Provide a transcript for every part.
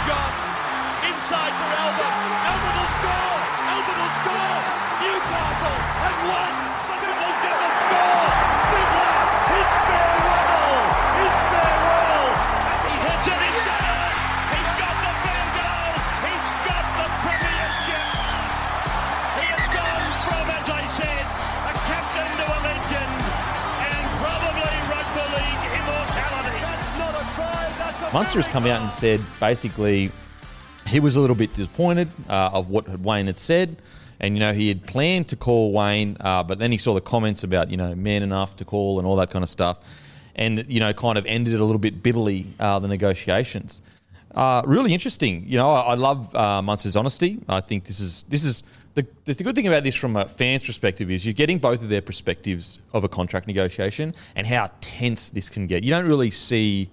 Andrew John. Inside for Elba. Albert will score. Albert will score. Newcastle have won. Fittler's going to score. Fittler, it's Munster has come out and said basically he was a little bit disappointed uh, of what Wayne had said. And, you know, he had planned to call Wayne, uh, but then he saw the comments about, you know, man enough to call and all that kind of stuff. And, you know, kind of ended it a little bit bitterly, uh, the negotiations. Uh, really interesting. You know, I, I love uh, Munster's honesty. I think this is this is the, the good thing about this from a fan's perspective is you're getting both of their perspectives of a contract negotiation and how tense this can get. You don't really see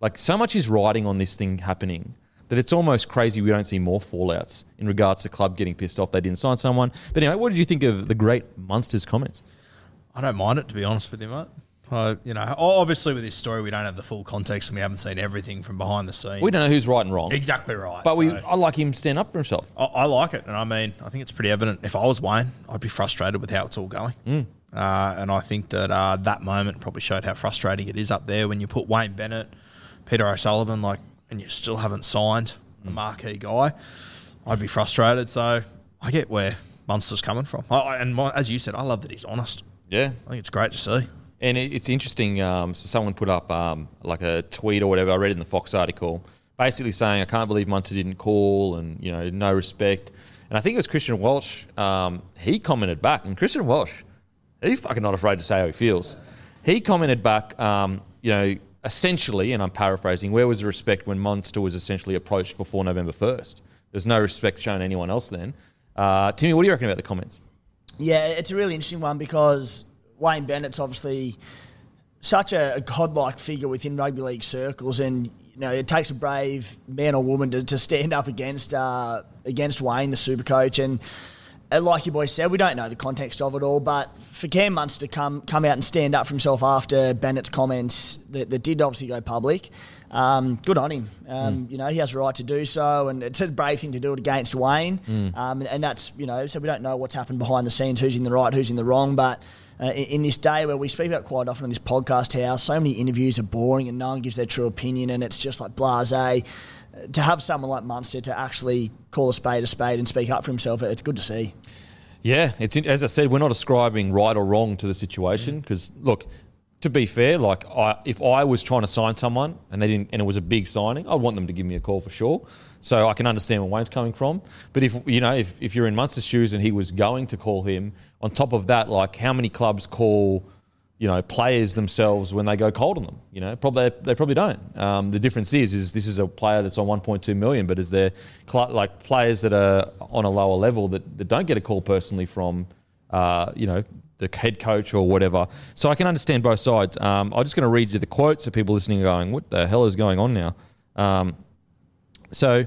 like so much is riding on this thing happening that it's almost crazy we don't see more fallouts in regards to club getting pissed off they didn't sign someone. But anyway, what did you think of the great Munster's comments? I don't mind it to be honest with you, mate. I, you know, obviously with this story, we don't have the full context and we haven't seen everything from behind the scenes. We don't know who's right and wrong. exactly right. But we, so I like him stand up for himself. I, I like it, and I mean, I think it's pretty evident. If I was Wayne, I'd be frustrated with how it's all going. Mm. Uh, and I think that uh, that moment probably showed how frustrating it is up there when you put Wayne Bennett, Peter O'Sullivan, like, and you still haven't signed a marquee guy. I'd be frustrated. So I get where Munster's coming from. I, I- and my, as you said, I love that he's honest. Yeah. I think it's great to see. And it, it's interesting. Um, so someone put up um, like a tweet or whatever. I read in the Fox article, basically saying, "I can't believe Munster didn't call, and you know, no respect." And I think it was Christian Welch. Um, he commented back, and Christian Welch, he's fucking not afraid to say how he feels. He commented back, um, you know, essentially, and I'm paraphrasing, where was the respect when Munster was essentially approached before November first? There's no respect shown anyone else then. Uh, Timmy, what do you reckon about the comments? Yeah, it's a really interesting one because Wayne Bennett's obviously such a, a godlike figure within rugby league circles, and you know it takes a brave man or woman to, to stand up against uh, against Wayne, the super coach, and. Uh, Like your boy said, we don't know the context of it all, but for Cam Munster to come come out and stand up for himself after Bennett's comments that, that did obviously go public, um, good on him. Um, You know he has a right to do so, and it's a brave thing to do it against Wayne. Um, and that's you know so we don't know what's happened behind the scenes, who's in the right, who's in the wrong. But uh, in, this day where we speak about quite often on this podcast how so many interviews are boring and no one gives their true opinion, and it's just like blasé. To have someone like Munster to actually call a spade a spade and speak up for himself, it's good to see. Yeah, it's as I said, we're not ascribing right or wrong to the situation mm. because look, to be fair, like I, if I was trying to sign someone and they didn't, and it was a big signing, I'd want them to give me a call for sure. So I can understand where Wayne's coming from. But if you know, if, if you're in Munster's shoes and he was going to call him, on top of that, like how many clubs call, you know, players themselves when they go cold on them? You know, probably they probably don't. Um, the difference is, is this is a player that's on 1.2 million, but is there like players that are on a lower level that, that don't get a call personally from, uh, you know, the head coach or whatever. So I can understand both sides. Um, I'm just going to read you the quotes of people listening going, what the hell is going on now? Um, so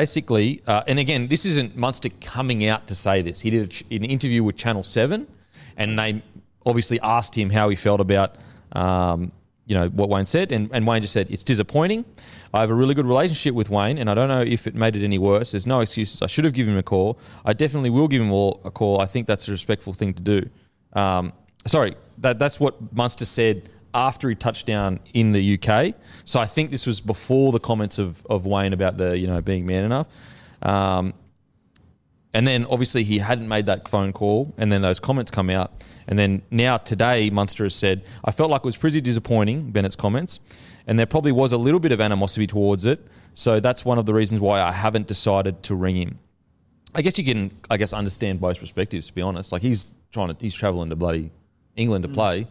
Basically, uh, and again, this isn't Munster coming out to say this. He did an interview with Channel 7, and they obviously asked him how he felt about um, you know what Wayne said, and, and Wayne just said it's disappointing. I have a really good relationship with Wayne, and I don't know if it made it any worse. There's no excuses. I should have given him a call. I definitely will give him all a call. I think that's a respectful thing to do. Um, sorry, that that's what Munster said after he touched down in the UK. So I think this was before the comments of, of Wayne about the you know being man enough. Um, and then obviously he hadn't made that phone call, and then those comments come out. And then now today, Munster has said, I felt like it was pretty disappointing, Bennett's comments, and there probably was a little bit of animosity towards it. So that's one of the reasons why I haven't decided to ring him. I guess you can, I guess, understand both perspectives. To be honest, like he's trying to, he's traveling to bloody England to play,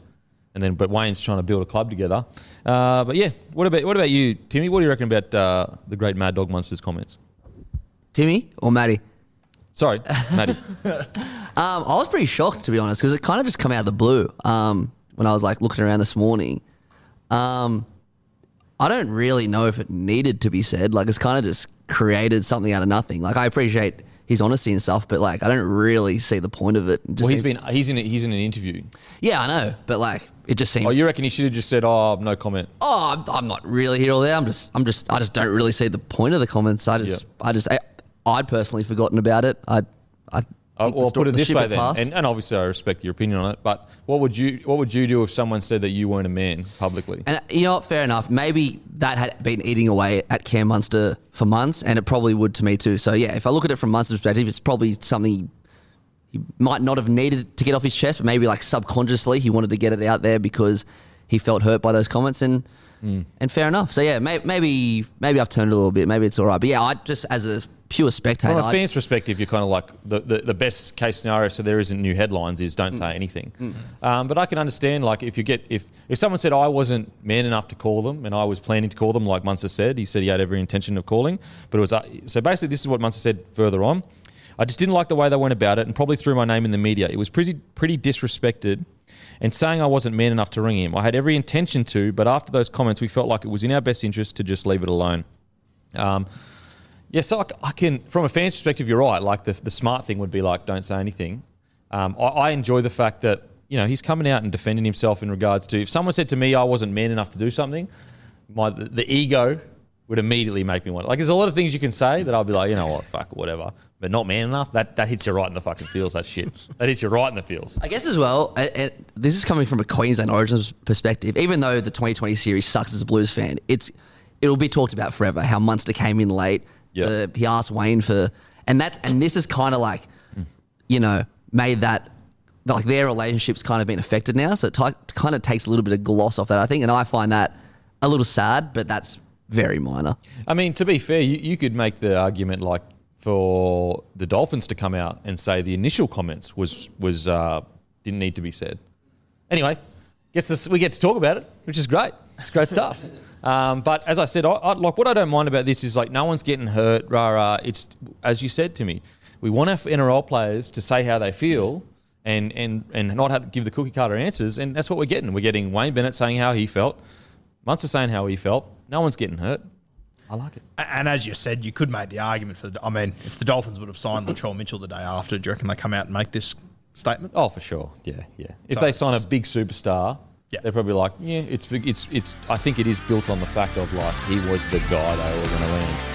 and then but Wayne's trying to build a club together. Uh, but yeah, what about what about you, Timmy? What do you reckon about uh, the great Mad Dog Munster's comments? Timmy or Maddie? Sorry, Matty. Um, I was pretty shocked to be honest because it kind of just come out of the blue. Um, when I was like looking around this morning, um, I don't really know if it needed to be said. Like it's kind of just created something out of nothing. Like I appreciate his honesty and stuff, but like I don't really see the point of it. Just well, he's been he's in a, he's in an interview. yeah, I know, but like it just seems. Oh, you reckon he should have just said, "Oh, no comment." oh, I'm, I'm not really here or there. I'm just, I'm just, I just don't really see the point of the comments. I just. I just, I, I'd personally forgotten about it. I, I. Uh, the well, put it this way then, and, and obviously I respect your opinion on it. But what would you what would you do if someone said that you weren't a man publicly? And you know what? Fair enough. Maybe that had been eating away at Cam Munster for months, and it probably would to me too. So yeah, if I look at it from Munster's perspective, it's probably something he might not have needed to get off his chest, but maybe like subconsciously he wanted to get it out there because he felt hurt by those comments, and Hmm. and fair enough. So yeah, may, maybe maybe I've turned a little bit. Maybe it's all right. But yeah, I just as a pure spectator, From a fan's perspective, you're kind of like the, the, the best case scenario, so there isn't new headlines, is Mm. don't say anything. Um, but I can understand, like, if you get if if someone said I wasn't man enough to call them, and I was planning to call them, like Munster said, he said he had every intention of calling, but it was uh, so basically this is what Munster said further on. I just didn't like the way they went about it, and probably threw my name in the media. It was pretty pretty disrespected. And saying I wasn't man enough to ring him. I had every intention to, but after those comments, we felt like it was in our best interest to just leave it alone. Um, yeah, so I, I can, from a fan's perspective, you're right. Like the, the smart thing would be like, don't say anything. Um, I, I enjoy the fact that you know he's coming out and defending himself in regards to if someone said to me I wasn't man enough to do something, my the, the ego would immediately make me want. Like there's a lot of things you can say that I'll be like, you know what, fuck, whatever, but not man enough. That that hits you right in the fucking feels. That shit. That hits you right in the feels. I guess as well, uh, uh, this is coming from a Queensland Origins perspective. Even though the 2020 series sucks as a Blues fan, it's it'll be talked about forever. How Munster came in late. Yeah. The- he asked Wayne for, and that's and this is kind of like, you know, made that like their relationship's kind of been affected now. So it ti- kind of takes a little bit of gloss off that, I think, and I find that a little sad, but that's very minor. I mean, to be fair, you, you could make the argument like for the Dolphins to come out and say the initial comments was was uh, didn't need to be said. Anyway, gets us we get to talk about it, which is great. It's great stuff. Um, but as I said, I, I, like what I don't mind about this is like no one's getting hurt. Rah rah. It's as you said to me, we want our NRL players to say how they feel. And, and, and not have to give the cookie cutter answers, and that's what we're getting. We're getting Wayne Bennett saying how he felt, Munster saying how he felt. No one's getting hurt. I like it. And as you said, you could make the argument for the. I mean, if the Dolphins would have signed Latrell Mitchell the day after, do you reckon they come out and make this statement? Oh, for sure. Yeah, yeah. If So they sign a big superstar, Yeah. they're probably like, yeah, it's it's it's. I think it is built on the fact of like he was the guy they were going to land.